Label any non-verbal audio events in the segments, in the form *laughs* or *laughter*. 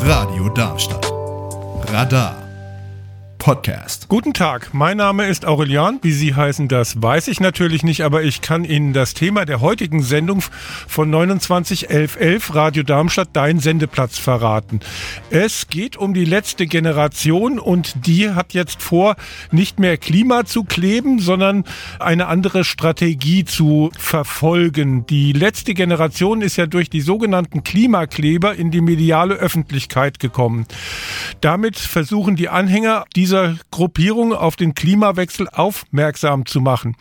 Radio Darmstadt. Radar. Podcast. Guten Tag, mein Name ist Aurelian. Wie Sie heißen, das weiß ich natürlich nicht, aber ich kann Ihnen das Thema der heutigen Sendung von 291111 Radio Darmstadt, dein Sendeplatz, verraten. Es geht um die letzte Generation und die hat jetzt vor, nicht mehr Klima zu kleben, sondern eine andere Strategie zu verfolgen. Die letzte Generation ist ja durch die sogenannten Klimakleber in die mediale Öffentlichkeit gekommen. Damit versuchen die Anhänger dieser dieser Gruppierung auf den Klimawechsel aufmerksam zu machen.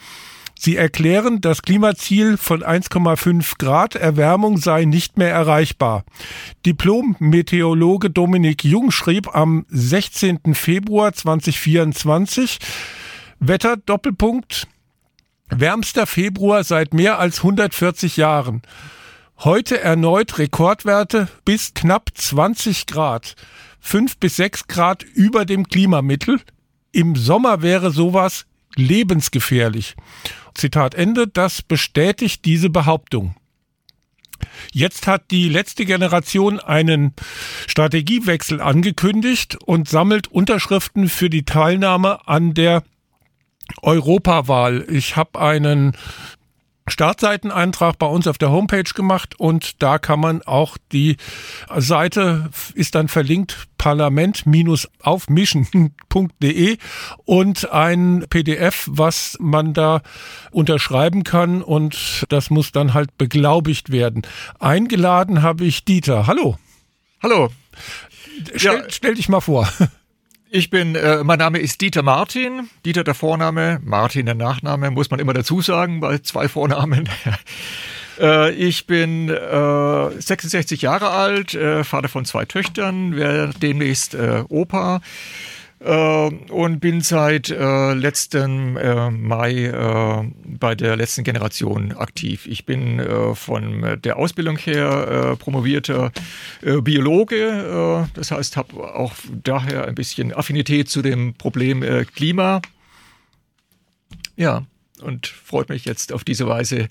Sie erklären, das Klimaziel von 1,5 Grad Erwärmung sei nicht mehr erreichbar. Diplom-Meteorologe Dominik Jung schrieb am 16. Februar 2024 Wetter Doppelpunkt wärmster Februar seit mehr als 140 Jahren. Heute erneut Rekordwerte bis knapp 20 Grad fünf bis sechs Grad über dem Klimamittel. Im Sommer wäre sowas lebensgefährlich. Zitat Ende, das bestätigt diese Behauptung. Jetzt hat die letzte Generation einen Strategiewechsel angekündigt und sammelt Unterschriften für die Teilnahme an der Europawahl. Ich habe einen Startseiteneintrag bei uns auf der Homepage gemacht und da kann man auch die Seite ist dann verlinkt parlament-aufmischen.de und ein PDF, was man da unterschreiben kann und das muss dann halt beglaubigt werden. Eingeladen habe ich Dieter. Hallo. Hallo. Stell, ja. stell dich mal vor. Ich bin, äh, mein Name ist Dieter Martin. Dieter der Vorname, Martin der Nachname, muss man immer dazu sagen bei zwei Vornamen. *laughs* äh, ich bin äh, 66 Jahre alt, äh, Vater von zwei Töchtern, werde demnächst äh, Opa. Äh, und bin seit äh, letztem äh, Mai äh, bei der letzten Generation aktiv. Ich bin äh, von der Ausbildung her äh, promovierter Biologe, das heißt, habe auch daher ein bisschen Affinität zu dem Problem Klima. Ja, und freut mich jetzt auf diese Weise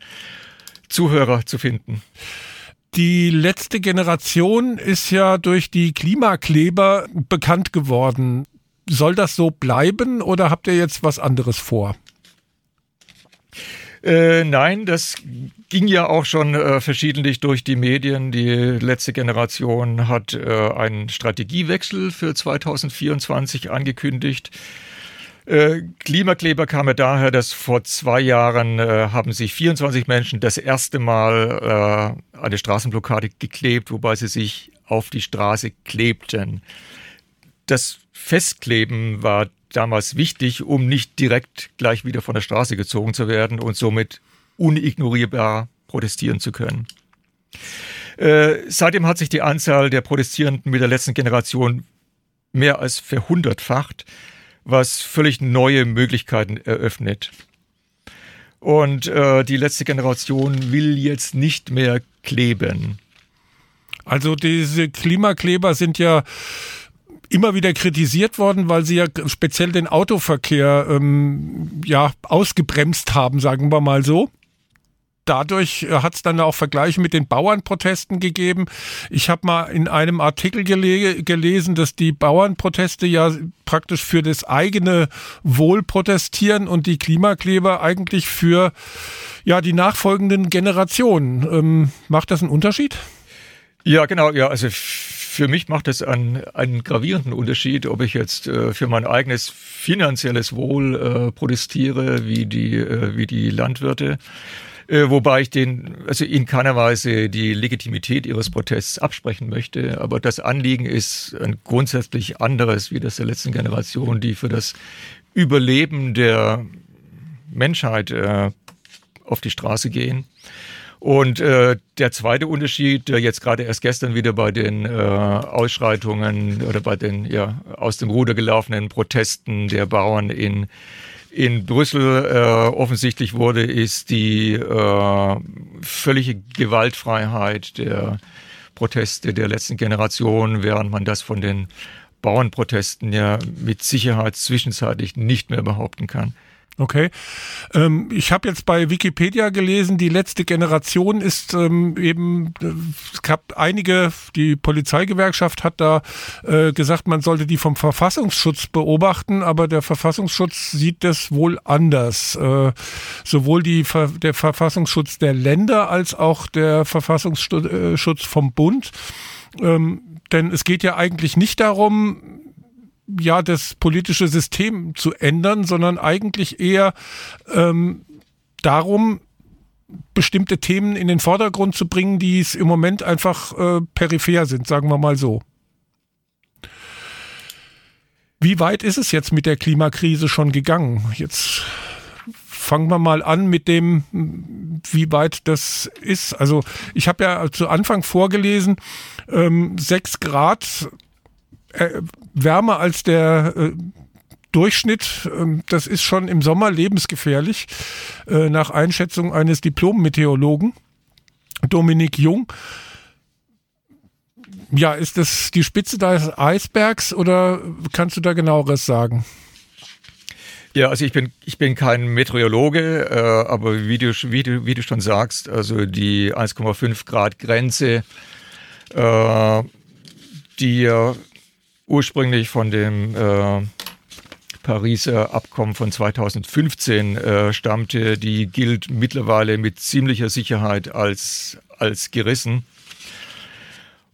Zuhörer zu finden. Die letzte Generation ist ja durch die Klimakleber bekannt geworden soll das so bleiben oder habt ihr jetzt was anderes vor? Äh, nein, das ging ja auch schon äh, verschiedentlich durch die Medien. Die letzte Generation hat äh, einen Strategiewechsel für 2024 angekündigt. Äh, Klimakleber kam ja daher, dass vor zwei Jahren äh, haben sich 24 Menschen das erste Mal äh, eine Straßenblockade geklebt, wobei sie sich auf die Straße klebten. Das Festkleben war damals wichtig, um nicht direkt gleich wieder von der Straße gezogen zu werden und somit unignorierbar protestieren zu können. Äh, seitdem hat sich die Anzahl der Protestierenden mit der letzten Generation mehr als verhundertfacht, was völlig neue Möglichkeiten eröffnet. Und äh, die letzte Generation will jetzt nicht mehr kleben. Also diese Klimakleber sind ja immer wieder kritisiert worden, weil sie ja speziell den Autoverkehr ähm, ja ausgebremst haben, sagen wir mal so dadurch äh, hat es dann auch Vergleiche mit den Bauernprotesten gegeben. Ich habe mal in einem Artikel gele gelesen, dass die Bauernproteste ja praktisch für das eigene Wohl protestieren und die Klimakleber eigentlich für ja die nachfolgenden Generationen. Ähm, macht das einen Unterschied? Ja, genau. Ja, also für mich macht es einen, einen gravierenden Unterschied, ob ich jetzt äh, für mein eigenes finanzielles Wohl äh, protestiere, wie die, äh, wie die Landwirte. Äh, wobei ich den, also in keiner Weise die Legitimität ihres Protests absprechen möchte. Aber das Anliegen ist ein grundsätzlich anderes wie das der letzten Generation, die für das Überleben der Menschheit äh, auf die Straße gehen. Und äh, der zweite Unterschied, der jetzt gerade erst gestern wieder bei den äh, Ausschreitungen oder bei den ja aus dem Ruder gelaufenen Protesten der Bauern in in Brüssel äh, offensichtlich wurde, ist die äh, völlige Gewaltfreiheit der Proteste der letzten Generation, während man das von den Bauernprotesten ja mit Sicherheit zwischenzeitlich nicht mehr behaupten kann. Okay. Ähm, ich habe jetzt bei Wikipedia gelesen, die letzte Generation ist ähm, eben, äh, es gab einige, die Polizeigewerkschaft hat da äh, gesagt, man sollte die vom Verfassungsschutz beobachten, aber der Verfassungsschutz sieht das wohl anders. Äh, sowohl die, der Verfassungsschutz der Länder als auch der Verfassungsschutz vom Bund. Ähm, denn es geht ja eigentlich nicht darum, ja, das politische System zu ändern, sondern eigentlich eher ähm, darum, bestimmte Themen in den Vordergrund zu bringen, die es im Moment einfach äh, peripher sind, sagen wir mal so. Wie weit ist es jetzt mit der Klimakrise schon gegangen? Jetzt fangen wir mal an mit dem, wie weit das ist. Also ich habe ja zu Anfang vorgelesen, ähm, 6 Grad wärmer als der äh, Durchschnitt. Ähm, das ist schon im Sommer lebensgefährlich, äh, nach Einschätzung eines Diplom-Meteorologen, Dominik Jung. Ja, ist das die Spitze des Eisbergs oder kannst du da genaueres sagen? Ja, also ich bin, ich bin kein Meteorologe, äh, aber wie du, wie, du, wie du schon sagst, also die 1,5 Grad Grenze, äh, die ursprünglich von dem äh, Pariser Abkommen von 2015 äh, stammte, die gilt mittlerweile mit ziemlicher Sicherheit als, als gerissen.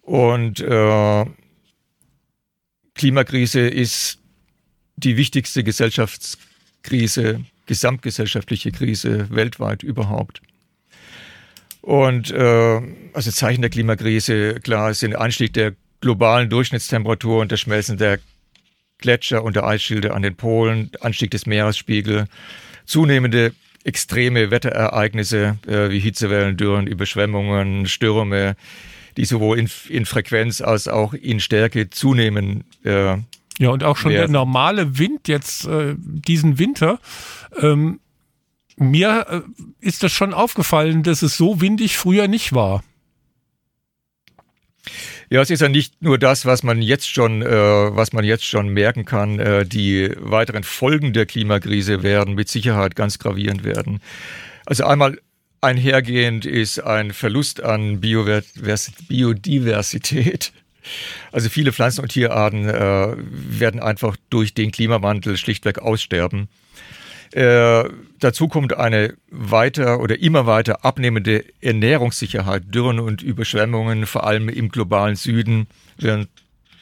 Und äh, Klimakrise ist die wichtigste Gesellschaftskrise, gesamtgesellschaftliche Krise weltweit überhaupt. Und äh, also Zeichen der Klimakrise, klar, sind Anstieg der globalen Durchschnittstemperatur und das Schmelzen der Gletscher und der Eisschilde an den Polen, Anstieg des Meeresspiegels, zunehmende extreme Wetterereignisse äh, wie Hitzewellen, Dürren, Überschwemmungen, Stürme, die sowohl in, in Frequenz als auch in Stärke zunehmen. Äh, ja, und auch schon werden. der normale Wind jetzt äh, diesen Winter. Ähm, mir äh, ist das schon aufgefallen, dass es so windig früher nicht war. Ja, es ist ja nicht nur das, was man jetzt schon, äh, was man jetzt schon merken kann. Äh, die weiteren Folgen der Klimakrise werden mit Sicherheit ganz gravierend werden. Also einmal einhergehend ist ein Verlust an Biodiversität. Also viele Pflanzen- und Tierarten äh, werden einfach durch den Klimawandel schlichtweg aussterben. Äh, dazu kommt eine weiter oder immer weiter abnehmende Ernährungssicherheit. Dürren und Überschwemmungen, vor allem im globalen Süden, werden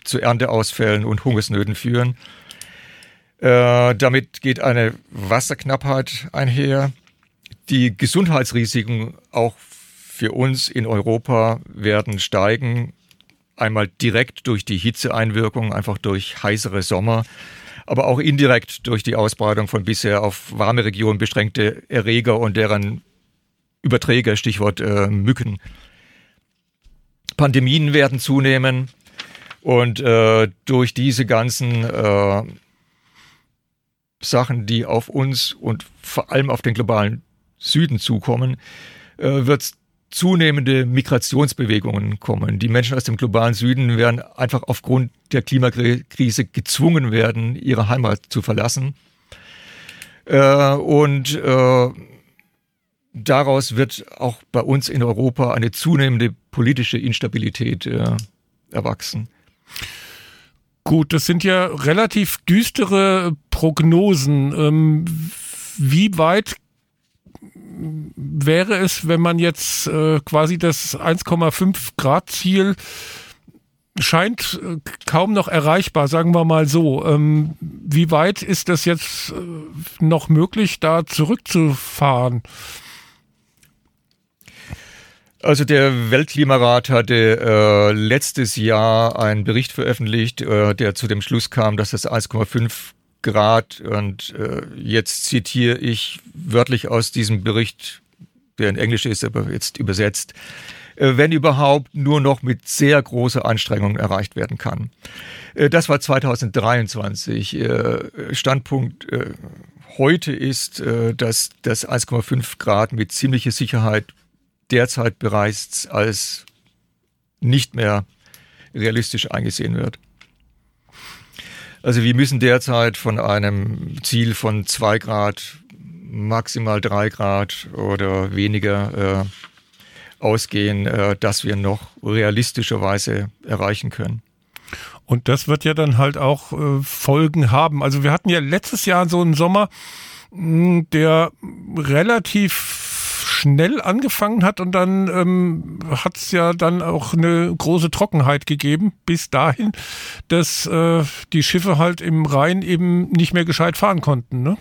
zu Ernteausfällen und Hungersnöten führen. Äh, damit geht eine Wasserknappheit einher. Die Gesundheitsrisiken auch für uns in Europa werden steigen. Einmal direkt durch die Hitzeeinwirkung, einfach durch heißere Sommer aber auch indirekt durch die Ausbreitung von bisher auf warme Regionen beschränkte Erreger und deren Überträger, Stichwort äh, Mücken. Pandemien werden zunehmen und äh, durch diese ganzen äh, Sachen, die auf uns und vor allem auf den globalen Süden zukommen, äh, wird es zunehmende Migrationsbewegungen kommen. Die Menschen aus dem globalen Süden werden einfach aufgrund der Klimakrise gezwungen werden, ihre Heimat zu verlassen. Äh, und äh, daraus wird auch bei uns in Europa eine zunehmende politische Instabilität äh, erwachsen. Gut, das sind ja relativ düstere Prognosen. Ähm, wie weit wäre es, wenn man jetzt äh, quasi das 1,5 Grad Ziel scheint äh, kaum noch erreichbar, sagen wir mal so. Ähm, wie weit ist das jetzt äh, noch möglich, da zurückzufahren? Also der Weltklimarat hatte äh, letztes Jahr einen Bericht veröffentlicht, äh, der zu dem Schluss kam, dass das 1,5 Grad und äh, jetzt zitiere ich wörtlich aus diesem Bericht, der in Englisch ist, aber jetzt übersetzt, äh, wenn überhaupt nur noch mit sehr großer Anstrengung erreicht werden kann. Äh, das war 2023. Äh, Standpunkt äh, heute ist, äh, dass das 1,5 Grad mit ziemlicher Sicherheit derzeit bereits als nicht mehr realistisch eingesehen wird. Also wir müssen derzeit von einem Ziel von zwei Grad maximal drei Grad oder weniger äh, ausgehen, äh, dass wir noch realistischerweise erreichen können. Und das wird ja dann halt auch äh, Folgen haben. Also wir hatten ja letztes Jahr so einen Sommer, mh, der relativ schnell angefangen hat und dann ähm, hat es ja dann auch eine große Trockenheit gegeben, bis dahin, dass äh, die Schiffe halt im Rhein eben nicht mehr gescheit fahren konnten. Ne?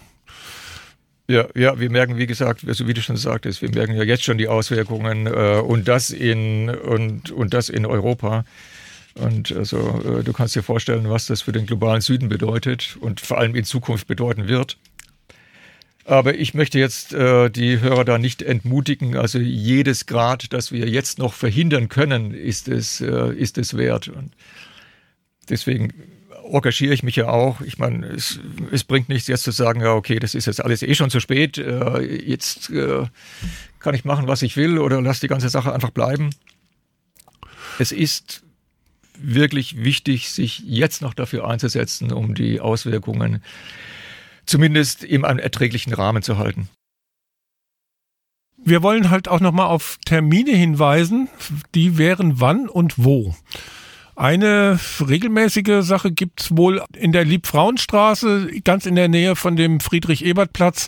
Ja, ja, wir merken, wie gesagt, also wie du schon sagtest, wir merken ja jetzt schon die Auswirkungen äh, und das in und, und das in Europa. Und also äh, du kannst dir vorstellen, was das für den globalen Süden bedeutet und vor allem in Zukunft bedeuten wird. Aber ich möchte jetzt äh, die Hörer da nicht entmutigen. Also jedes Grad, das wir jetzt noch verhindern können, ist es, äh, ist es wert. Und deswegen engagiere ich mich ja auch. Ich meine, es, es, bringt nichts jetzt zu sagen, ja, okay, das ist jetzt alles eh schon zu spät. Äh, jetzt äh, kann ich machen, was ich will oder lass die ganze Sache einfach bleiben. Es ist wirklich wichtig, sich jetzt noch dafür einzusetzen, um die Auswirkungen zumindest in einem erträglichen Rahmen zu halten. Wir wollen halt auch nochmal auf Termine hinweisen. Die wären wann und wo. Eine regelmäßige Sache gibt's wohl in der Liebfrauenstraße, ganz in der Nähe von dem Friedrich-Ebert-Platz.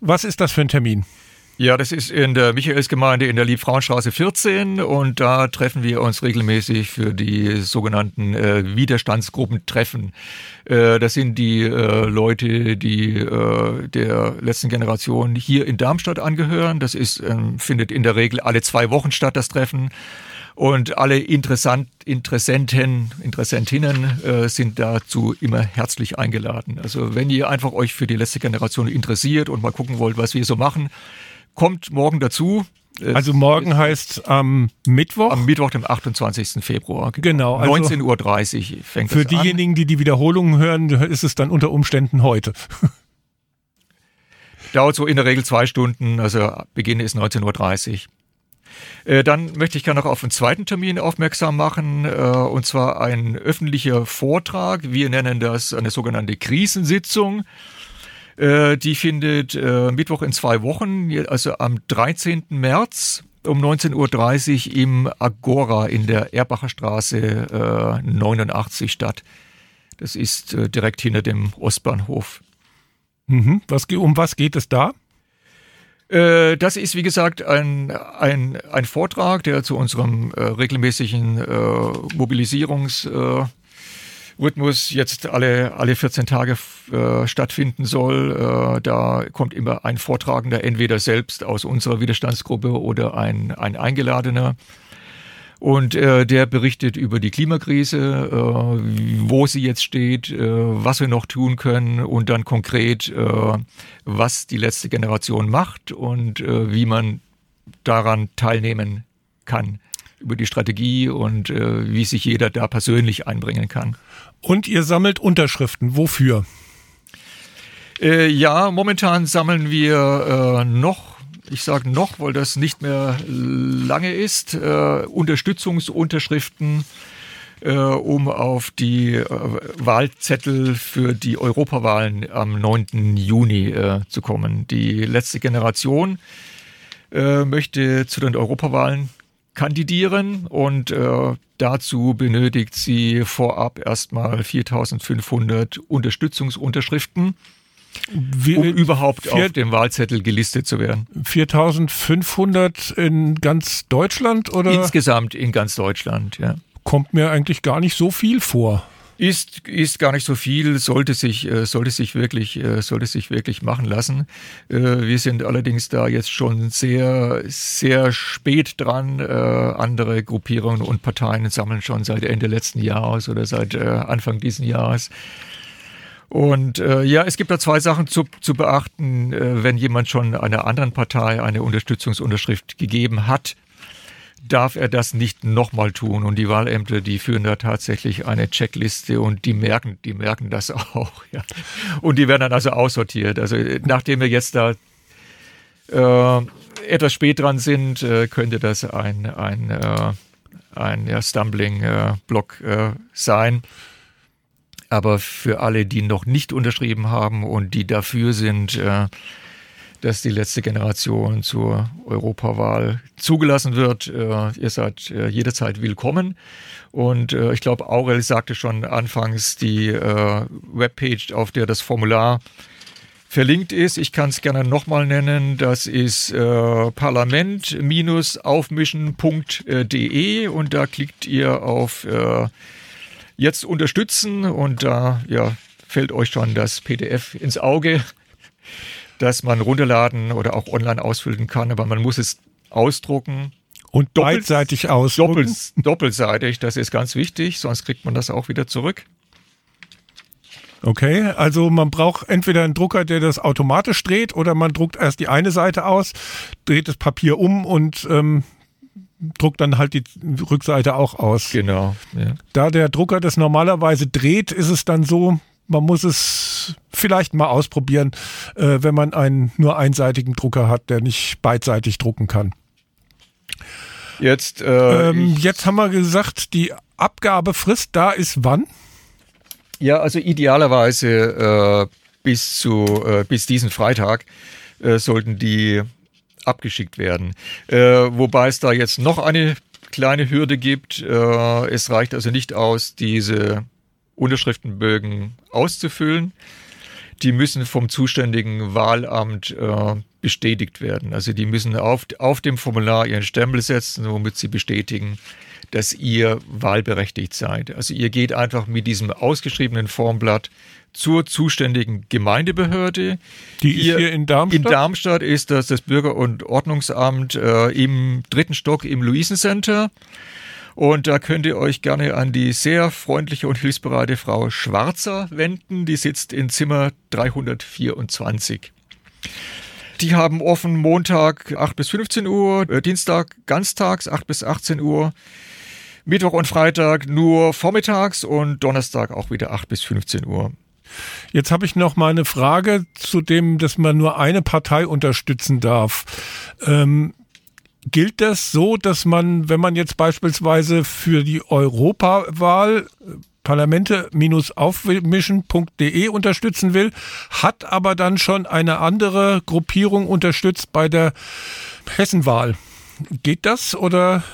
Was ist das für ein Termin? Ja, das ist in der Michaelsgemeinde in der Liebfrauenstraße 14 und da treffen wir uns regelmäßig für die sogenannten äh, Widerstandsgruppentreffen. Äh, das sind die äh, Leute, die äh, der letzten Generation hier in Darmstadt angehören. Das ist, ähm, findet in der Regel alle zwei Wochen statt, das Treffen. Und alle Interessant, Interessenten, Interessentinnen äh, sind dazu immer herzlich eingeladen. Also wenn ihr einfach euch für die letzte Generation interessiert und mal gucken wollt, was wir so machen, kommt morgen dazu. Also morgen heißt am Mittwoch? Am Mittwoch, dem 28. Februar. Genau. genau. Also 19.30 Uhr fängt Für diejenigen, an. die die Wiederholungen hören, ist es dann unter Umständen heute. *laughs* Dauert so in der Regel zwei Stunden, also Beginn ist 19.30 Uhr. Äh, dann möchte ich gerne noch auf einen zweiten Termin aufmerksam machen, äh, und zwar ein öffentlicher Vortrag. Wir nennen das eine sogenannte Krisensitzung. Äh, die findet Mittwoch in zwei Wochen, also am 13. März um 19.30 Uhr im Agora in der Erbacher Straße 89 statt. Das ist direkt hinter dem Ostbahnhof. Mhm. Was, um was geht es da? Äh, das ist, wie gesagt, ein, ein, ein Vortrag, der zu unserem äh, regelmäßigen äh, Mobilisierungsrhythmus äh, jetzt alle, alle 14 Tage äh, stattfinden soll. Äh, da kommt immer ein Vortragender, entweder selbst aus unserer Widerstandsgruppe oder ein, ein Eingeladener. Und äh, der berichtet über die Klimakrise, äh, wo sie jetzt steht, äh, was wir noch tun können und dann konkret, äh, was die letzte Generation macht und wie man daran teilnehmen kann über die Strategie und äh, wie sich jeder da persönlich einbringen kann. Und ihr sammelt Unterschriften. Wofür? Äh, ja, momentan sammeln wir äh, noch ich sage noch, weil das nicht mehr lange ist, äh, Unterstützungsunterschriften, äh, um auf die äh, Wahlzettel für die Europawahlen am 9. Juni äh, zu kommen. Die letzte Generation möchte zu den Europawahlen kandidieren und äh, dazu benötigt sie vorab erstmal 4500 Unterstützungsunterschriften wie, um überhaupt vier, auf dem Wahlzettel gelistet zu werden. 4500 in ganz Deutschland oder? Insgesamt in ganz Deutschland, ja. Kommt mir eigentlich gar nicht so viel vor. Ist, ist gar nicht so viel, sollte sich, äh, sollte sich wirklich, äh, sollte sich wirklich machen lassen. Äh, wir sind allerdings da jetzt schon sehr, sehr spät dran. Andere Gruppierungen und Parteien sammeln schon seit Ende letzten Jahres oder seit Anfang diesen Jahres und äh, ja, es gibt da zwei Sachen zu, zu beachten. Äh, wenn jemand schon einer anderen Partei eine Unterstützungsunterschrift gegeben hat, darf er das nicht nochmal tun. Und die Wahlämter, die führen da tatsächlich eine Checkliste und die merken, die merken das *laughs* auch. Ja. Und die werden dann also aussortiert. Also nachdem wir jetzt da äh, etwas spät dran sind, äh, könnte das ein, ein, äh, ein ja, Stumbling-Block äh, sein. Aber für alle, die noch nicht unterschrieben haben und die dafür sind, äh, dass die letzte Generation zur Europawahl zugelassen wird. Äh, ihr seid äh, jederzeit willkommen. Und äh, ich glaube, Aurel sagte schon anfangs die Webpage, auf der das Formular verlinkt ist. Ich kann es gerne nochmal nennen. Das ist äh, parlament-aufmischen.de und da klickt ihr auf äh, Jetzt unterstützen und da ja, fällt euch schon das PDF ins Auge, das man runterladen oder auch online ausfüllen kann, aber man muss es ausdrucken. Und doppelt, beidseitig ausdrucken. Doppelt, doppelseitig, das ist ganz wichtig, sonst kriegt man das auch wieder zurück. Okay, also man braucht entweder einen Drucker, der das automatisch dreht, oder man druckt erst die eine Seite aus, dreht das Papier um und ähm, druckt dann halt die Rückseite auch aus. Genau. Ja. Da der Drucker das normalerweise dreht, ist es dann so, man muss es vielleicht mal ausprobieren, äh, wenn man einen nur einseitigen Drucker hat, der nicht beidseitig drucken kann. Jetzt, äh, ähm, jetzt haben wir gesagt, die Abgabefrist da ist wann? Ja, also idealerweise äh, bis zu äh, bis diesen Freitag äh, sollten die abgeschickt werden. Äh, wobei es da jetzt noch eine kleine Hürde gibt. Es reicht also nicht aus, diese Unterschriftenbögen auszufüllen. Die müssen vom zuständigen Wahlamt äh, bestätigt werden. Also die müssen auf, auf dem Formular ihren Stempel setzen, womit sie bestätigen, dass ihr wahlberechtigt seid. Also ihr geht einfach mit diesem ausgeschriebenen Formblatt zur zuständigen Gemeindebehörde. Die ist hier in Darmstadt? In Darmstadt ist das das Bürger- und Ordnungsamt äh, im dritten Stock im Luisencenter. Und da könnt ihr euch gerne an die sehr freundliche und hilfsbereite Frau Schwarzer wenden. Die sitzt in Zimmer 324. Die haben offen Montag 8 bis 15 Uhr, äh, Dienstag ganztags 8 bis 18 Uhr, Mittwoch und Freitag nur vormittags und Donnerstag auch wieder 8 bis 15 Uhr. Jetzt habe ich noch mal eine Frage zu dem, dass man nur eine Partei unterstützen darf. Ähm, gilt das so, dass man, wenn man jetzt beispielsweise für die Europawahl parlamente-aufmischen.de unterstützen will, hat aber dann schon eine andere Gruppierung unterstützt bei der Hessenwahl. Geht das oder?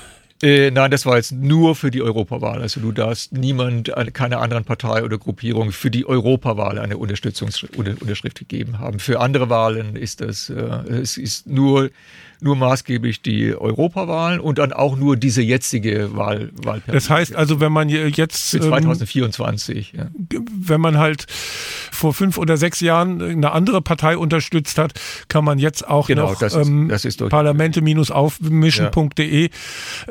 Äh, nein, das war jetzt nur für die Europawahl. Also du darfst niemand, keine anderen Partei oder Gruppierung für die Europawahl eine Unterstützungsunterschrift gegeben haben. Für andere Wahlen ist das, äh, es ist nur nur maßgeblich die Europawahl und dann auch nur diese jetzige Wahl. Wahlperiode. Das heißt also, wenn man jetzt. Für 2024, ähm, ja. Wenn man halt vor fünf oder sechs Jahren eine andere Partei unterstützt hat, kann man jetzt auch genau, noch das ist, ähm, das ist Parlamente-aufmischen.de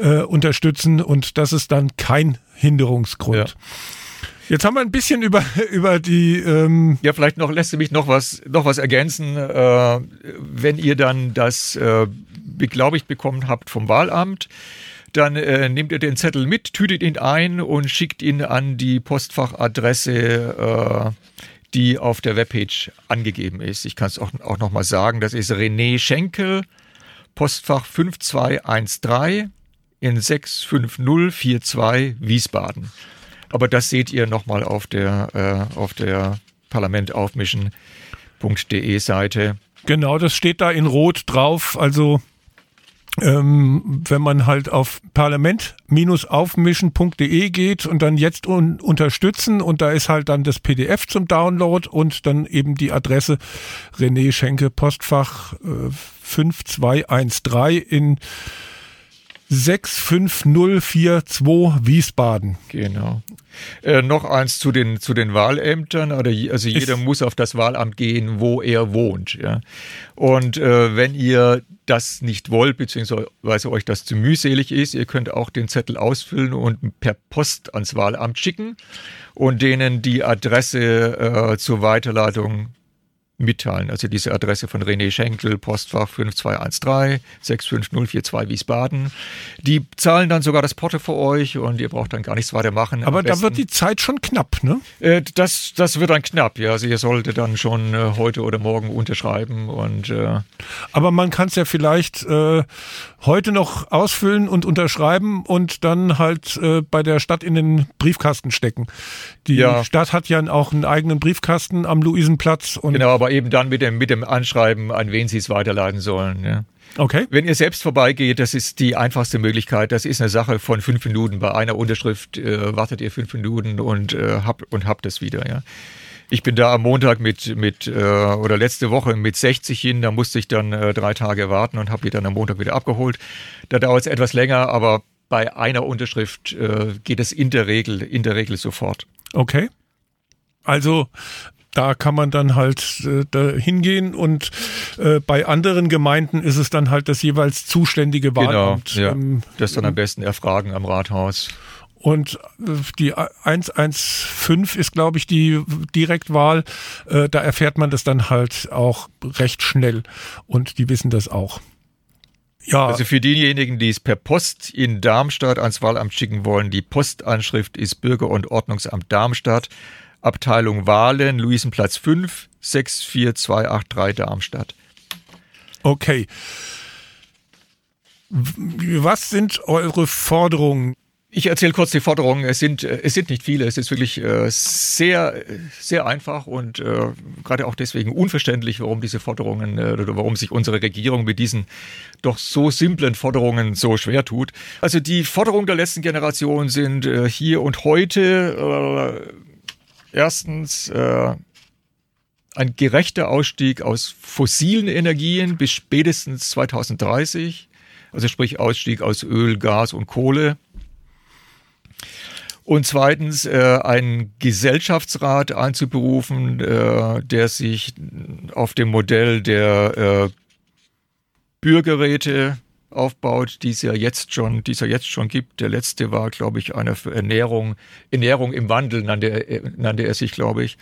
ja. äh, unterstützen und das ist dann kein Hinderungsgrund. Ja. Jetzt haben wir ein bisschen über, *laughs* über die. Ähm ja, vielleicht noch lässt du mich noch was, noch was ergänzen. Äh, wenn ihr dann das äh, beglaubigt bekommen habt vom Wahlamt, dann äh, nehmt ihr den Zettel mit, tütet ihn ein und schickt ihn an die Postfachadresse, äh, die auf der Webpage angegeben ist. Ich kann es auch, auch nochmal sagen, das ist René Schenkel, Postfach 5213 in 65042 Wiesbaden. Aber das seht ihr nochmal auf der, äh, der parlamentaufmischen.de Seite. Genau, das steht da in Rot drauf. Also ähm, wenn man halt auf parlament-aufmischen.de geht und dann jetzt un unterstützen und da ist halt dann das PDF zum Download und dann eben die Adresse René Schenke Postfach äh, 5213 in 65042 Wiesbaden. Genau. Äh, noch eins zu den, zu den Wahlämtern. Also jeder Ist muss auf das Wahlamt gehen, wo er wohnt. Ja. Und äh, wenn ihr das nicht wollt, beziehungsweise euch das zu mühselig ist, ihr könnt auch den Zettel ausfüllen und per Post ans Wahlamt schicken und denen die Adresse äh, zur Weiterleitung mitteilen. Also diese Adresse von René Schenkel, Postfach 5213 65042 Wiesbaden. Die zahlen dann sogar das Porto für euch und ihr braucht dann gar nichts weiter machen. Aber da wird die Zeit schon knapp, ne? Äh, das, das wird dann knapp, ja. Also ihr solltet dann schon äh, heute oder morgen unterschreiben und äh Aber man kann es ja vielleicht äh, heute noch ausfüllen und unterschreiben und dann halt bei der Stadt in den Briefkasten stecken. Die ja. Stadt hat ja auch einen eigenen Briefkasten am Luisenplatz. Und genau, aber aber eben dann mit dem, mit dem Anschreiben, an wen Sie es weiterleiten sollen. Ja. Okay. Wenn ihr selbst vorbeigeht, das ist die einfachste Möglichkeit. Das ist eine Sache von fünf Minuten. Bei einer Unterschrift äh, wartet ihr fünf Minuten und, äh, habt, und habt es wieder. Ja. Ich bin da am Montag mit, mit äh, oder letzte Woche mit 60 hin, da musste ich dann äh, drei Tage warten und habe die dann am Montag wieder abgeholt. Da dauert es etwas länger, aber bei einer Unterschrift äh, geht es in der Regel, in der Regel sofort. Okay. Also da kann man dann halt äh, da hingehen und äh, bei anderen Gemeinden ist es dann halt das jeweils zuständige Wahlamt. Genau, ja. ähm, das dann am besten erfragen am Rathaus. Und äh, die 115 ist, glaube ich, die Direktwahl. Äh, da erfährt man das dann halt auch recht schnell. Und die wissen das auch. Ja. Also für diejenigen, die es per Post in Darmstadt ans Wahlamt schicken wollen, die Postanschrift ist Bürger- und Ordnungsamt Darmstadt. Abteilung Wahlen, Luisenplatz 5, 64283 Darmstadt. Okay. Was sind eure Forderungen? Ich erzähle kurz die Forderungen. Es sind, es sind nicht viele. Es ist wirklich äh, sehr, sehr einfach und äh, gerade auch deswegen unverständlich, warum diese Forderungen äh, oder warum sich unsere Regierung mit diesen doch so simplen Forderungen so schwer tut. Also die Forderungen der letzten Generation sind hier und heute Erstens äh, ein gerechter Ausstieg aus fossilen Energien bis spätestens 2030, also sprich Ausstieg aus Öl, Gas und Kohle. Und zweitens äh, einen Gesellschaftsrat einzuberufen, äh, der sich auf dem Modell der äh, Bürgerräte aufbaut, die es ja jetzt schon, die es ja jetzt schon gibt. Der letzte war, glaube ich, einer für Ernährung, Ernährung im Wandel nannte er, nannte er sich, glaube ich.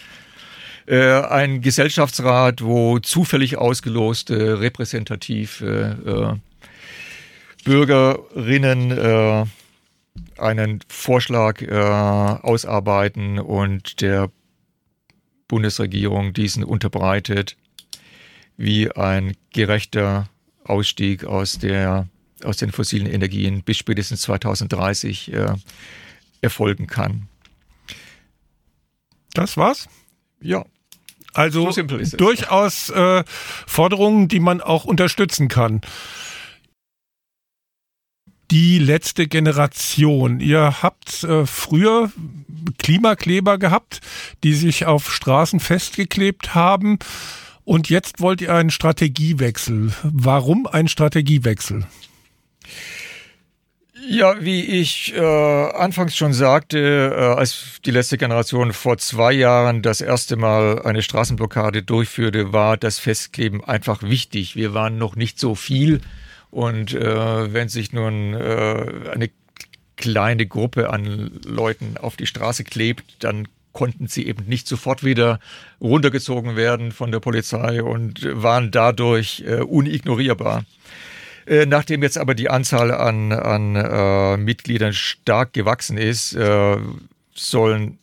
Äh, ein Gesellschaftsrat, wo zufällig ausgeloste, repräsentative äh, Bürgerinnen äh, einen Vorschlag äh, ausarbeiten und der Bundesregierung diesen unterbreitet, wie ein gerechter Ausstieg aus, der, aus den fossilen Energien bis spätestens 2030 äh, erfolgen kann. Das war's? Ja. Also so durchaus äh, Forderungen, die man auch unterstützen kann. Die letzte Generation. Ihr habt äh, früher Klimakleber gehabt, die sich auf Straßen festgeklebt haben. Und jetzt wollt ihr einen Strategiewechsel. Warum ein Strategiewechsel? Ja, wie ich äh, anfangs schon sagte, äh, als die letzte Generation vor zwei Jahren das erste Mal eine Straßenblockade durchführte, war das Festkleben einfach wichtig. Wir waren noch nicht so viel und äh, wenn sich nun äh, eine kleine Gruppe an Leuten auf die Straße klebt, dann konnten sie eben nicht sofort wieder runtergezogen werden von der Polizei und waren dadurch äh, unignorierbar. Äh, nachdem jetzt aber die Anzahl an, an äh, Mitgliedern stark gewachsen ist, äh, sollen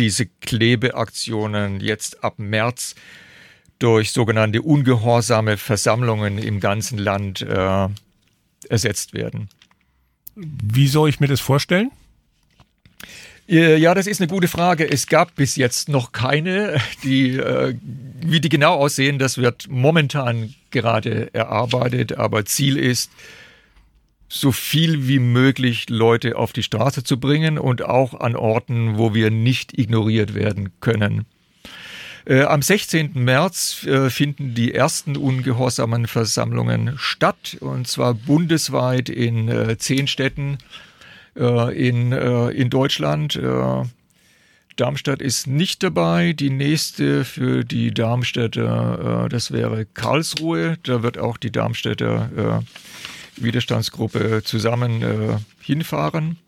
diese Klebeaktionen jetzt ab März durch sogenannte ungehorsame Versammlungen im ganzen Land äh, ersetzt werden. Wie soll ich mir das vorstellen? Äh, ja, das ist eine gute Frage. Es gab bis jetzt noch keine. Die, äh, wie die genau aussehen, das wird momentan gerade erarbeitet. Aber Ziel ist, so viel wie möglich Leute auf die Straße zu bringen und auch an Orten, wo wir nicht ignoriert werden können. Äh, am 16. März finden die ersten ungehorsamen Versammlungen statt, und zwar bundesweit in zehn Städten in, äh, in Deutschland. Äh, Darmstadt ist nicht dabei. Die nächste für die Darmstädter, äh, das wäre Karlsruhe. Da wird auch die Darmstädter äh, Widerstandsgruppe zusammen äh, hinfahren.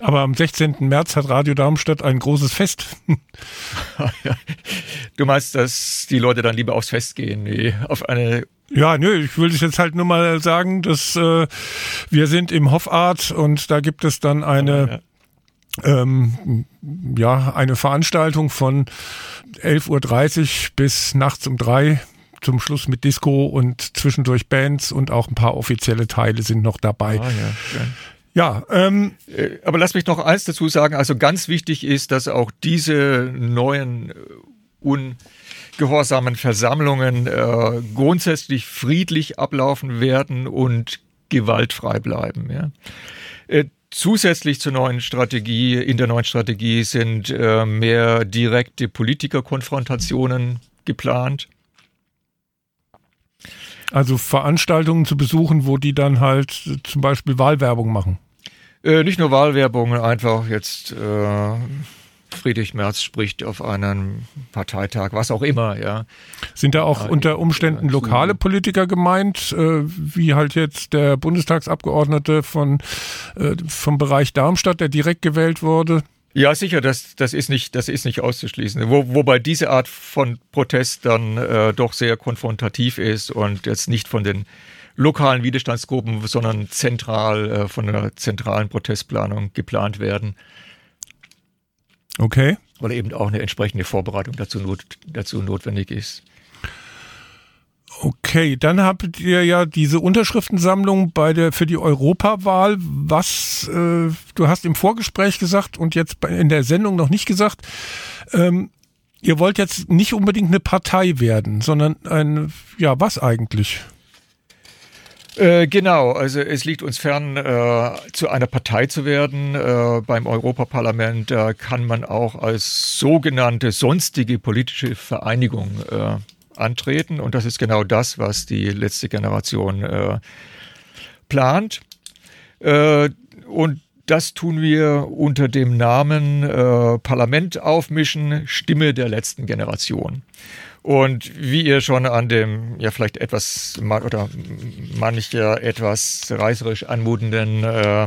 Aber am 16. März hat Radio Darmstadt ein großes Fest. *laughs* du meinst, dass die Leute dann lieber aufs Fest gehen, nee, auf eine ja, nö, ich will jetzt halt nur mal sagen, dass äh, wir sind im Hoffart und da gibt es dann eine, ja. Ähm, ja, eine Veranstaltung von 11.30 Uhr bis nachts um drei zum Schluss mit Disco und zwischendurch Bands und auch ein paar offizielle Teile sind noch dabei. Ah, ja, ja ähm, äh, aber lass mich noch eins dazu sagen. Also ganz wichtig ist, dass auch diese neuen äh, un gehorsamen Versammlungen äh, grundsätzlich friedlich ablaufen werden und gewaltfrei bleiben. Ja. Äh, zusätzlich zur neuen Strategie, in der neuen Strategie sind äh, mehr direkte Politikerkonfrontationen geplant. Also Veranstaltungen zu besuchen, wo die dann halt zum Beispiel Wahlwerbung machen. Äh, nicht nur Wahlwerbung, einfach jetzt äh, Friedrich Merz spricht auf einem Parteitag, was auch immer, ja. Sind da auch ja, unter Umständen lokale Politiker gemeint, äh, wie halt jetzt der Bundestagsabgeordnete von, äh, vom Bereich Darmstadt, der direkt gewählt wurde? Ja, sicher, das, das, ist, nicht, das ist nicht auszuschließen. Wo, wobei diese Art von Protest dann äh, doch sehr konfrontativ ist und jetzt nicht von den lokalen Widerstandsgruppen, sondern zentral äh, von einer zentralen Protestplanung geplant werden. Okay. Weil eben auch eine entsprechende Vorbereitung dazu, not, dazu notwendig ist. Okay, dann habt ihr ja diese Unterschriftensammlung bei der für die Europawahl. Was äh, du hast im Vorgespräch gesagt und jetzt in der Sendung noch nicht gesagt. Ähm, ihr wollt jetzt nicht unbedingt eine Partei werden, sondern ein ja was eigentlich? Äh, genau, also es liegt uns fern, äh, zu einer Partei zu werden. Äh, beim Europaparlament äh, kann man auch als sogenannte sonstige politische Vereinigung äh, antreten. Und das ist genau das, was die letzte Generation plant. und das tun wir unter dem Namen Parlament aufmischen, Stimme der letzten Generation. Und wie ihr schon an dem, ja, vielleicht etwas oder mancher etwas reißerisch anmutenden, äh,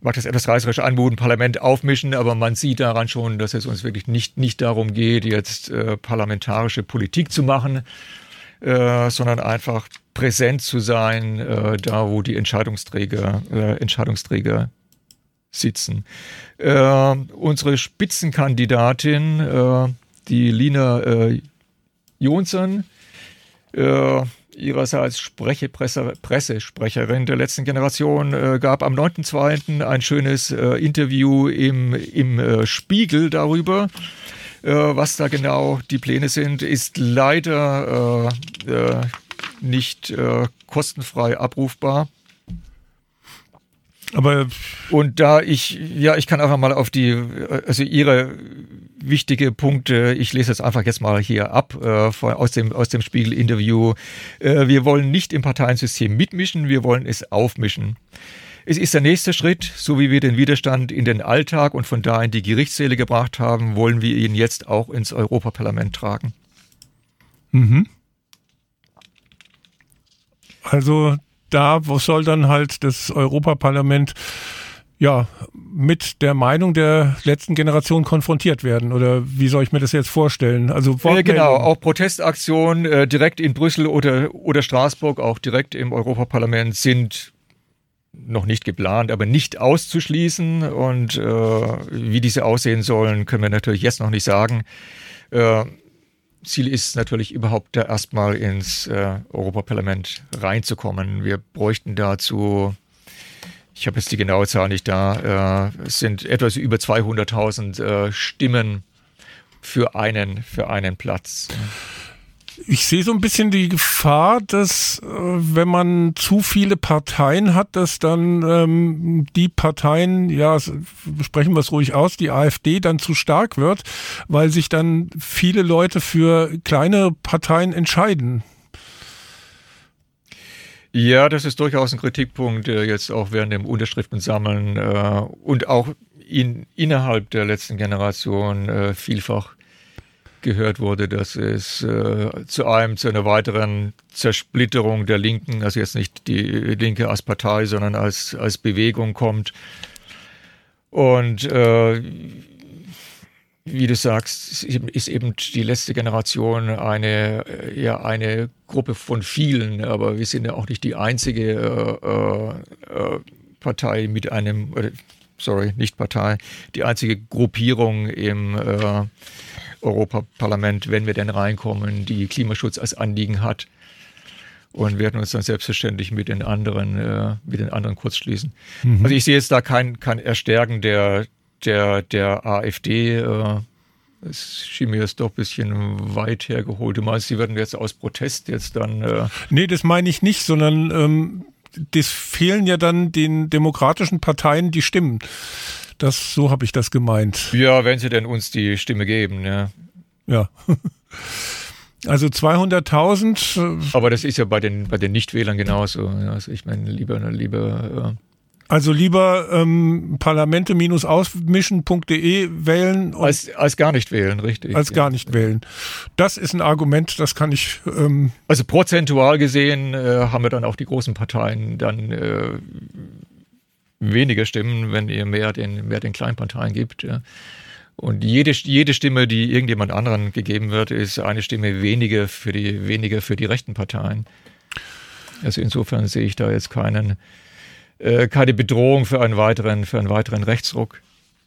mag das etwas reißerisch anmuten, Parlament aufmischen, aber man sieht daran schon, dass es uns wirklich nicht, nicht darum geht, jetzt äh, parlamentarische Politik zu machen, äh, sondern einfach präsent zu sein, äh, da wo die Entscheidungsträger, äh, Entscheidungsträger sitzen. Äh, unsere Spitzenkandidatin, äh, die Lina äh, Jonsson, äh, ihrerseits Spreche, Presse, Pressesprecherin der letzten Generation, äh, gab am 9.2. ein schönes äh, Interview im, im äh, Spiegel darüber. Äh, was da genau die Pläne sind, ist leider äh, nicht kostenfrei abrufbar. Aber und da ich, ja, ich kann einfach mal auf die, also ihre wichtige Punkte, ich lese es einfach jetzt mal hier ab äh, von, aus dem, aus dem Spiegel-Interview. Äh, wir wollen nicht im Parteiensystem mitmischen, wir wollen es aufmischen. Es ist der nächste Schritt, so wie wir den Widerstand in den Alltag und von da in die Gerichtssäle gebracht haben, wollen wir ihn jetzt auch ins Europaparlament tragen. Mhm. Also da soll dann halt das Europaparlament ja mit der Meinung der letzten Generation konfrontiert werden oder wie soll ich mir das jetzt vorstellen? Also äh, genau, auch Protestaktionen äh, direkt in Brüssel oder oder Straßburg, auch direkt im Europaparlament sind noch nicht geplant, aber nicht auszuschließen. Und äh, wie diese aussehen sollen, können wir natürlich jetzt noch nicht sagen. Äh, Ziel ist natürlich überhaupt da erstmal ins äh, Europaparlament reinzukommen. Wir bräuchten dazu, ich habe jetzt die genaue Zahl nicht da, äh, es sind etwas über 200.000 äh, Stimmen für einen, für einen Platz. Ich sehe so ein bisschen die Gefahr, dass äh, wenn man zu viele Parteien hat, dass dann ähm, die Parteien, ja, sprechen wir es ruhig aus, die AfD dann zu stark wird, weil sich dann viele Leute für kleine Parteien entscheiden. Ja, das ist durchaus ein Kritikpunkt, jetzt auch während dem Unterschriftensammeln äh, und auch in, innerhalb der letzten Generation äh, vielfach gehört wurde, dass es äh, zu einem, zu einer weiteren Zersplitterung der Linken, also jetzt nicht die Linke als Partei, sondern als, als Bewegung kommt. Und äh, wie du sagst, ist eben die letzte Generation eine, äh, ja, eine Gruppe von vielen, aber wir sind ja auch nicht die einzige äh, äh, Partei mit einem, sorry, nicht Partei, die einzige Gruppierung im äh, Europaparlament, wenn wir denn reinkommen, die Klimaschutz als Anliegen hat. Und werden uns dann selbstverständlich mit den anderen, äh, mit den anderen kurzschließen. Mhm. Also ich sehe jetzt da kein, kein Erstärken der, der, der AfD, äh, Es schien mir jetzt doch ein bisschen weit hergeholt. Du meinst, sie werden jetzt aus Protest jetzt dann. Äh nee, das meine ich nicht, sondern ähm, das fehlen ja dann den demokratischen Parteien die Stimmen. Das, so habe ich das gemeint. Ja, wenn sie denn uns die Stimme geben, ja. Ja. *laughs* Also 200.000. Äh, Aber das ist ja bei den, bei den Nichtwählern genauso. Also ich meine, lieber, lieber. Äh also lieber ähm, parlamente-ausmischen.de wählen. Als, als gar nicht wählen, richtig. Als gar nicht wählen. Das ist ein Argument, das kann ich. Ähm also prozentual gesehen äh, haben wir dann auch die großen Parteien dann äh, weniger Stimmen, wenn ihr mehr den, mehr den Kleinparteien gibt. Ja. Und jede, jede Stimme, die irgendjemand anderen gegeben wird, ist eine Stimme weniger für die, weniger für die rechten Parteien. Also insofern sehe ich da jetzt keinen, äh, keine Bedrohung für einen weiteren, für einen weiteren Rechtsruck.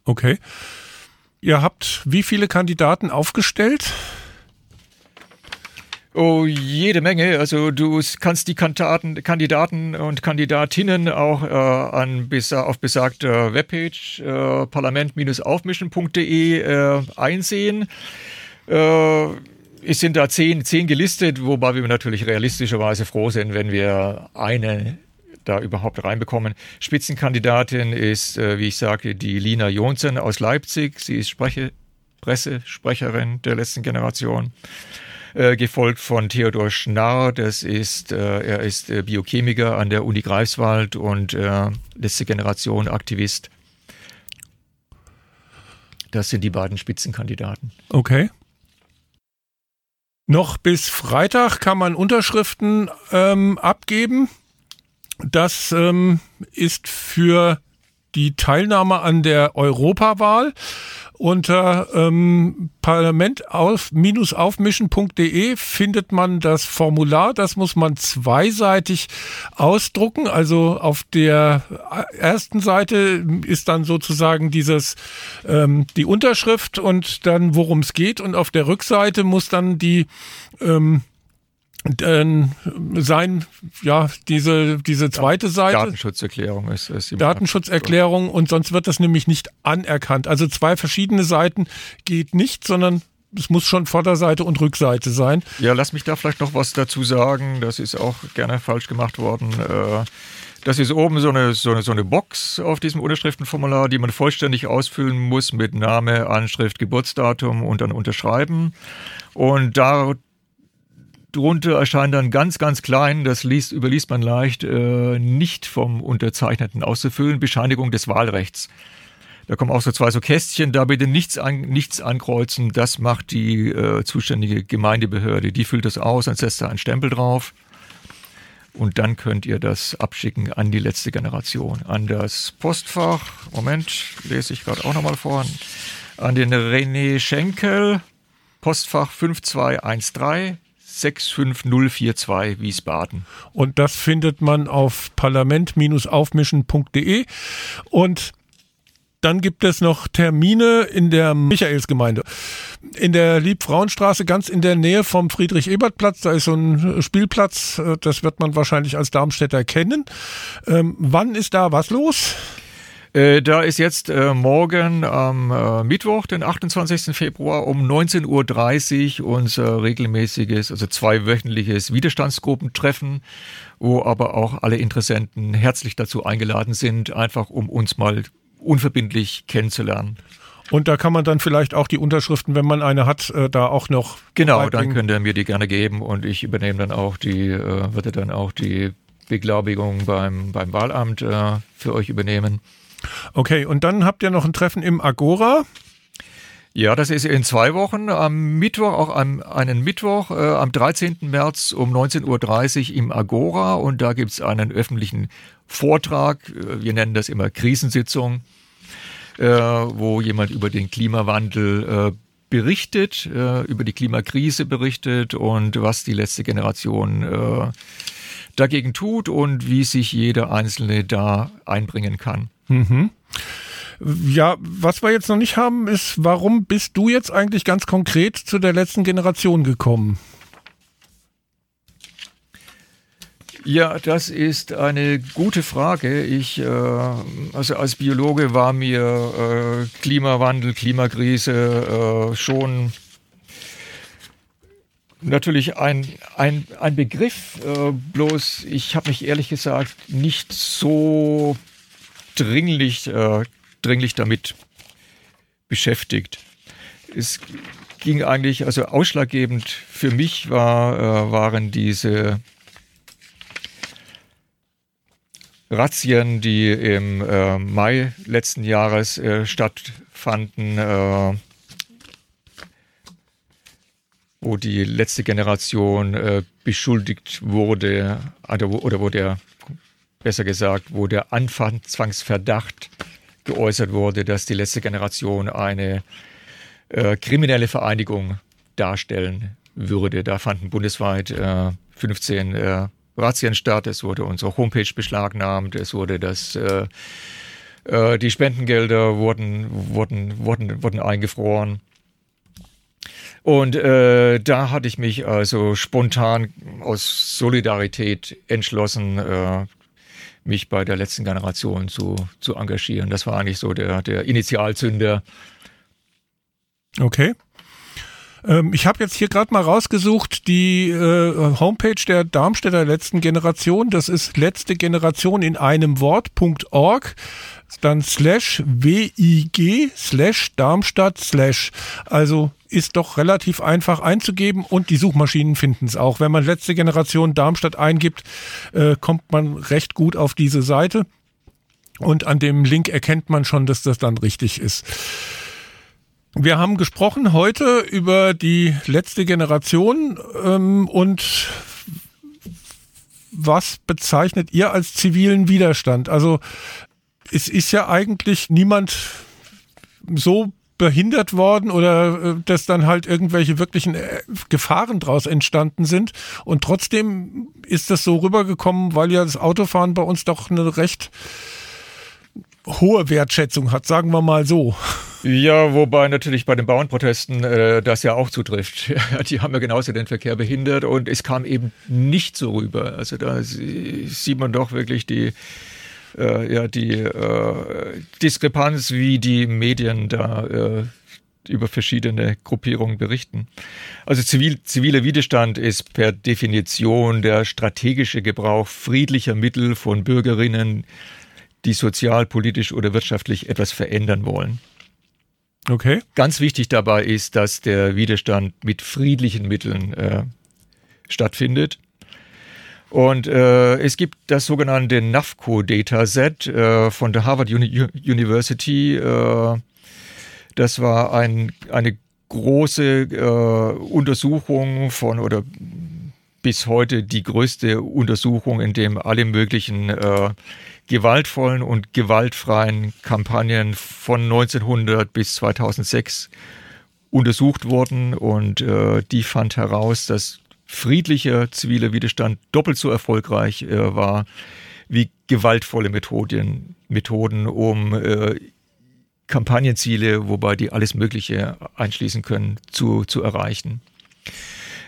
Okay. Ihr habt wie viele Kandidaten aufgestellt? Oh, jede Menge. Also du kannst die Kandidaten, Kandidaten und Kandidatinnen auch äh, an auf besagter Webpage äh, parlament-aufmischen.de äh, einsehen. Äh, es sind da zehn, zehn gelistet, wobei wir natürlich realistischerweise froh sind, wenn wir eine da überhaupt reinbekommen. Spitzenkandidatin ist, äh, wie ich sage, die Lina Jonsen aus Leipzig. Sie ist Spreche, Pressesprecherin der letzten Generation. Äh, gefolgt von Theodor Schnarr. Das ist, äh, er ist äh, Biochemiker an der Uni Greifswald und äh, letzte Generation Aktivist. Das sind die beiden Spitzenkandidaten. Okay. Noch bis Freitag kann man Unterschriften ähm, abgeben. Das ähm, ist für die Teilnahme an der Europawahl unter ähm, parlament-aufmischen.de findet man das Formular. Das muss man zweiseitig ausdrucken. Also auf der ersten Seite ist dann sozusagen dieses ähm, die Unterschrift und dann worum es geht. Und auf der Rückseite muss dann die ähm, äh, sein, ja, diese, diese zweite Seite. Datenschutzerklärung ist es. Datenschutzerklärung und sonst wird das nämlich nicht anerkannt. Also zwei verschiedene Seiten geht nicht, sondern es muss schon Vorderseite und Rückseite sein. Ja, lass mich da vielleicht noch was dazu sagen. Das ist auch gerne falsch gemacht worden. Äh, das ist oben so eine, so eine, so eine Box auf diesem Unterschriftenformular, die man vollständig ausfüllen muss mit Name, Anschrift, Geburtsdatum und dann unterschreiben. Und da drunter erscheint dann ganz, ganz klein, das liest, überliest man leicht, äh, nicht vom Unterzeichneten auszufüllen, Bescheinigung des Wahlrechts. Da kommen auch so zwei so Kästchen, da bitte nichts, an, nichts ankreuzen, das macht die äh, zuständige Gemeindebehörde. Die füllt das aus, dann setzt da einen Stempel drauf und dann könnt ihr das abschicken an die letzte Generation, an das Postfach. Moment, lese ich gerade auch nochmal vor. An den René Schenkel, Postfach 5213 65042 Wiesbaden. Und das findet man auf parlament-aufmischen.de. Und dann gibt es noch Termine in der Michaelsgemeinde. In der Liebfrauenstraße, ganz in der Nähe vom Friedrich-Ebert-Platz, da ist so ein Spielplatz, das wird man wahrscheinlich als Darmstädter kennen. Ähm, wann ist da was los? Äh, da ist jetzt äh, morgen am äh, Mittwoch, den 28. Februar um 19.30 Uhr unser regelmäßiges, also zweiwöchentliches Widerstandsgruppentreffen, wo aber auch alle Interessenten herzlich dazu eingeladen sind, einfach um uns mal unverbindlich kennenzulernen. Und da kann man dann vielleicht auch die Unterschriften, wenn man eine hat, äh, da auch noch. Genau, dann könnt ihr mir die gerne geben und ich übernehme dann auch die, äh, würde dann auch die Beglaubigung beim, beim Wahlamt äh, für euch übernehmen. Okay, und dann habt ihr noch ein Treffen im Agora. Ja, das ist in zwei Wochen. Am Mittwoch, auch am einen Mittwoch, äh, am 13. März um 19.30 Uhr im Agora. Und da gibt es einen öffentlichen Vortrag. Äh, wir nennen das immer Krisensitzung, äh, wo jemand über den Klimawandel äh, berichtet, äh, über die Klimakrise berichtet und was die letzte Generation äh, dagegen tut und wie sich jeder Einzelne da einbringen kann. Mhm. Ja, was wir jetzt noch nicht haben, ist, warum bist du jetzt eigentlich ganz konkret zu der letzten Generation gekommen? Ja, das ist eine gute Frage. Ich, äh, also als Biologe war mir äh, Klimawandel, Klimakrise äh, schon natürlich ein, ein, ein Begriff, äh, bloß ich habe mich ehrlich gesagt nicht so dringlich, äh, dringlich damit beschäftigt. Es ging eigentlich, also ausschlaggebend für mich war, äh, waren diese Razzien, die im äh, Mai letzten Jahres äh, stattfanden, äh, wo die letzte Generation äh, beschuldigt wurde, oder wo der, besser gesagt, wo der Anfangsverdacht geäußert wurde, dass die letzte Generation eine äh, kriminelle Vereinigung darstellen würde. Da fanden bundesweit äh, 15 äh, Razzien statt, es wurde unsere Homepage beschlagnahmt, es wurde das äh, äh, die Spendengelder wurden, wurden, wurden, wurden eingefroren. Und äh, da hatte ich mich also spontan aus Solidarität entschlossen, äh, mich bei der letzten Generation zu, zu engagieren. Das war eigentlich so der, der Initialzünder. Okay. Ähm, ich habe jetzt hier gerade mal rausgesucht, die äh, Homepage der Darmstädter letzten Generation. Das ist letzte Generation in einem Wort.org dann slash WIG slash Darmstadt slash. Also ist doch relativ einfach einzugeben und die Suchmaschinen finden es auch. Wenn man letzte Generation Darmstadt eingibt, äh, kommt man recht gut auf diese Seite und an dem Link erkennt man schon, dass das dann richtig ist. Wir haben gesprochen heute über die letzte Generation ähm, und was bezeichnet ihr als zivilen Widerstand? Also es ist ja eigentlich niemand so behindert worden oder äh, dass dann halt irgendwelche wirklichen äh, Gefahren draus entstanden sind. Und trotzdem ist das so rübergekommen, weil ja das Autofahren bei uns doch eine recht hohe Wertschätzung hat, sagen wir mal so. Ja, wobei natürlich bei den Bauernprotesten äh, das ja auch zutrifft. *laughs* Die haben ja genauso den Verkehr behindert und es kam eben nicht so rüber. Also da sieht man doch wirklich die, äh, ja, die äh, Diskrepanz, wie die Medien da äh, über verschiedene Gruppierungen berichten. Also zivil, ziviler Widerstand ist per Definition der strategische Gebrauch friedlicher Mittel von Bürgerinnen, die sozial, politisch oder wirtschaftlich etwas verändern wollen. Okay. Ganz wichtig dabei ist, dass der Widerstand mit friedlichen Mitteln äh, stattfindet. Und äh, es gibt das sogenannte NAFCO-Dataset äh, von der Harvard Uni University. Äh, das war ein, eine große äh, Untersuchung von oder bis heute die größte Untersuchung, in dem alle möglichen äh, gewaltvollen und gewaltfreien Kampagnen von 1900 bis 2006 untersucht wurden und äh, die fand heraus, dass friedlicher ziviler Widerstand doppelt so erfolgreich äh, war wie gewaltvolle Methoden, Methoden um äh, Kampagnenziele, wobei die alles Mögliche einschließen können, zu, zu erreichen.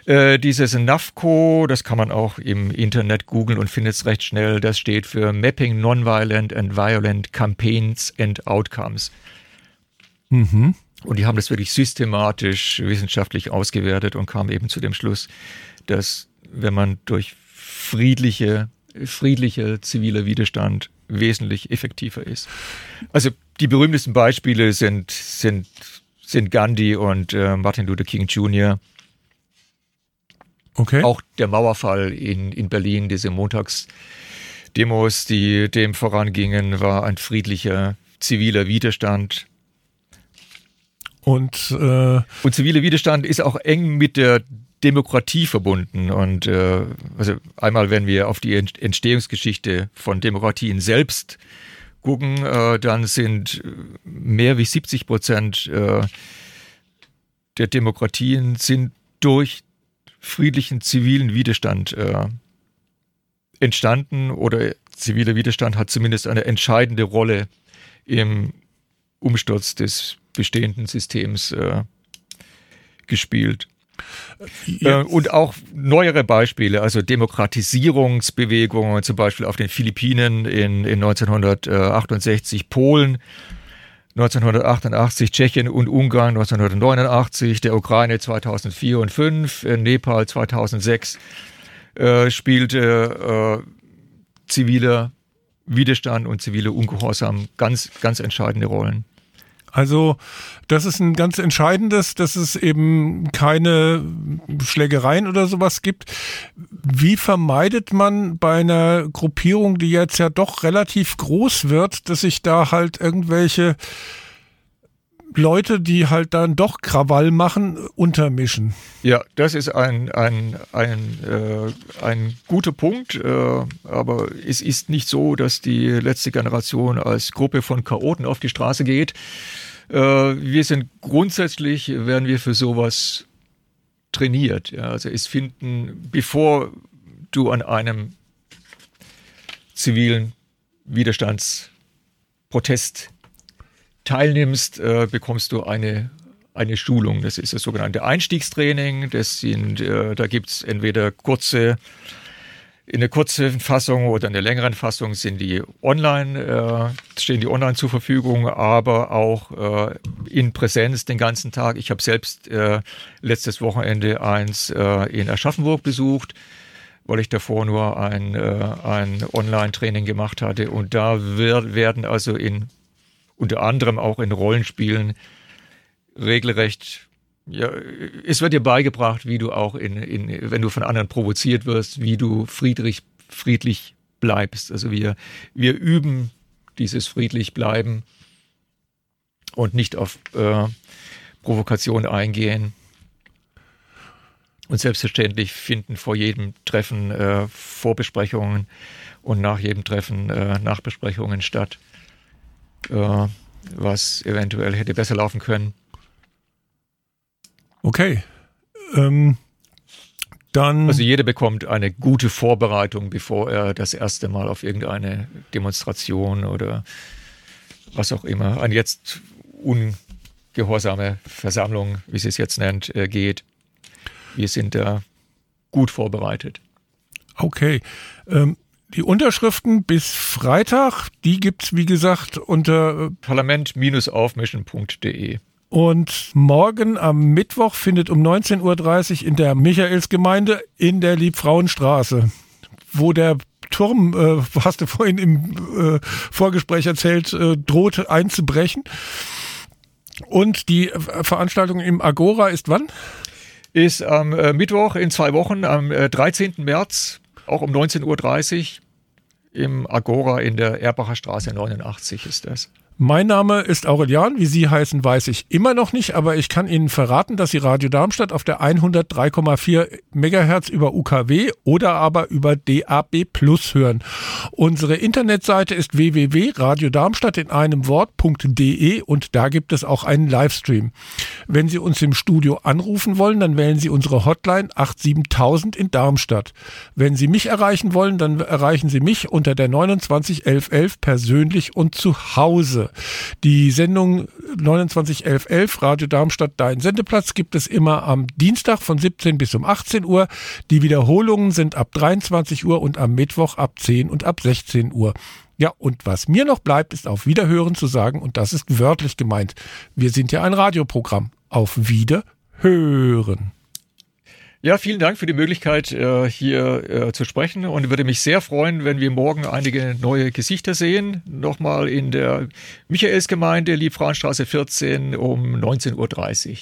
Äh, dieses NAFCO, das kann man auch im Internet googeln und findet es recht schnell. Das steht für Mapping Nonviolent and Violent Campaigns and Outcomes. Mhm. Und die haben das wirklich systematisch wissenschaftlich ausgewertet und kamen eben zu dem Schluss, dass wenn man durch friedliche, friedliche zivile Widerstand wesentlich effektiver ist. Also die berühmtesten Beispiele sind, sind, sind Gandhi und äh, Martin Luther King Jr. Okay. Auch der Mauerfall in, in Berlin, diese Montagsdemos, die dem vorangingen, war ein friedlicher ziviler Widerstand. Und, äh und ziviler Widerstand ist auch eng mit der Demokratie verbunden. Und äh, also einmal, wenn wir auf die Entstehungsgeschichte von Demokratien selbst gucken, äh, dann sind mehr wie 70 Prozent äh, der Demokratien sind durch friedlichen zivilen Widerstand äh, entstanden oder ziviler Widerstand hat zumindest eine entscheidende Rolle im Umsturz des bestehenden Systems äh, gespielt. Äh, und auch neuere Beispiele, also Demokratisierungsbewegungen, zum Beispiel auf den Philippinen in, in 1968, Polen 1988, Tschechien und Ungarn 1989, der Ukraine 2004 und 2005, Nepal 2006 äh, spielte äh, ziviler Widerstand und zivile Ungehorsam ganz, ganz entscheidende Rollen. Also das ist ein ganz entscheidendes, dass es eben keine Schlägereien oder sowas gibt. Wie vermeidet man bei einer Gruppierung, die jetzt ja doch relativ groß wird, dass sich da halt irgendwelche Leute, die halt dann doch Krawall machen, untermischen. Ja, das ist ein, ein, ein, äh, ein guter Punkt, äh, aber es ist nicht so, dass die letzte Generation als Gruppe von Chaoten auf die Straße geht. Äh, wir sind grundsätzlich, werden wir für sowas trainiert. Ja, also es finden, bevor du an einem zivilen Widerstandsprotest teilnimmst, äh, bekommst du eine, eine Schulung. Das ist das sogenannte Einstiegstraining. Das sind, äh, da gibt es entweder kurze, in der kurzen Fassung oder in der längeren Fassung sind die online, äh, stehen die online zur Verfügung, aber auch äh, in Präsenz den ganzen Tag. Ich habe selbst äh, letztes Wochenende eins äh, in Aschaffenburg besucht weil ich davor nur ein, äh, ein Online-Training gemacht hatte. Und da wird, werden also in unter anderem auch in Rollenspielen regelrecht ja, es wird dir beigebracht, wie du auch in, in, wenn du von anderen provoziert wirst, wie du friedlich, friedlich bleibst. Also wir, wir üben dieses friedlich bleiben und nicht auf äh, Provokation eingehen. Und selbstverständlich finden vor jedem Treffen äh, Vorbesprechungen und nach jedem Treffen äh, Nachbesprechungen statt äh, was eventuell hätte besser laufen können. Okay. Ähm, dann. Also jeder bekommt eine gute Vorbereitung, bevor er das erste Mal auf irgendeine Demonstration oder was auch immer, eine jetzt ungehorsame Versammlung, wie sie es jetzt nennt, äh, geht. Wir sind da gut vorbereitet. Okay. Ähm, die Unterschriften bis Freitag, die gibt's wie gesagt unter äh, parlament-aufmischen.de. Und morgen am Mittwoch findet um 19.30 Uhr in der Michaelsgemeinde in der Liebfrauenstraße, wo der Turm, äh, hast du vorhin im äh, Vorgespräch erzählt, äh, droht einzubrechen. Und die Veranstaltung im Agora ist wann? Ist am äh, Mittwoch in zwei Wochen, am äh, 13. März auch um 19.30 Uhr im Agora in der Erbacher Straße 89 ist das. Mein Name ist Aurelian. Wie Sie heißen, weiß ich immer noch nicht, aber ich kann Ihnen verraten, dass Sie Radio Darmstadt auf der 103,4 Megahertz über UKW oder aber über DAB Plus hören. Unsere Internetseite ist www.radiodarmstadt in einem Wort.de und da gibt es auch einen Livestream. Wenn Sie uns im Studio anrufen wollen, dann wählen Sie unsere Hotline 87000 in Darmstadt. Wenn Sie mich erreichen wollen, dann erreichen Sie mich unter der 291111 persönlich und zu Hause. Die Sendung 291111 Radio Darmstadt Dein Sendeplatz gibt es immer am Dienstag von 17 bis um 18 Uhr. Die Wiederholungen sind ab 23 Uhr und am Mittwoch ab 10 und ab 16 Uhr. Ja, und was mir noch bleibt, ist auf Wiederhören zu sagen, und das ist wörtlich gemeint. Wir sind ja ein Radioprogramm. Auf Wiederhören. Ja, vielen Dank für die Möglichkeit, äh, hier äh, zu sprechen und würde mich sehr freuen, wenn wir morgen einige neue Gesichter sehen. Nochmal in der Michaelsgemeinde, Liebfrauenstraße 14 um 19.30 Uhr.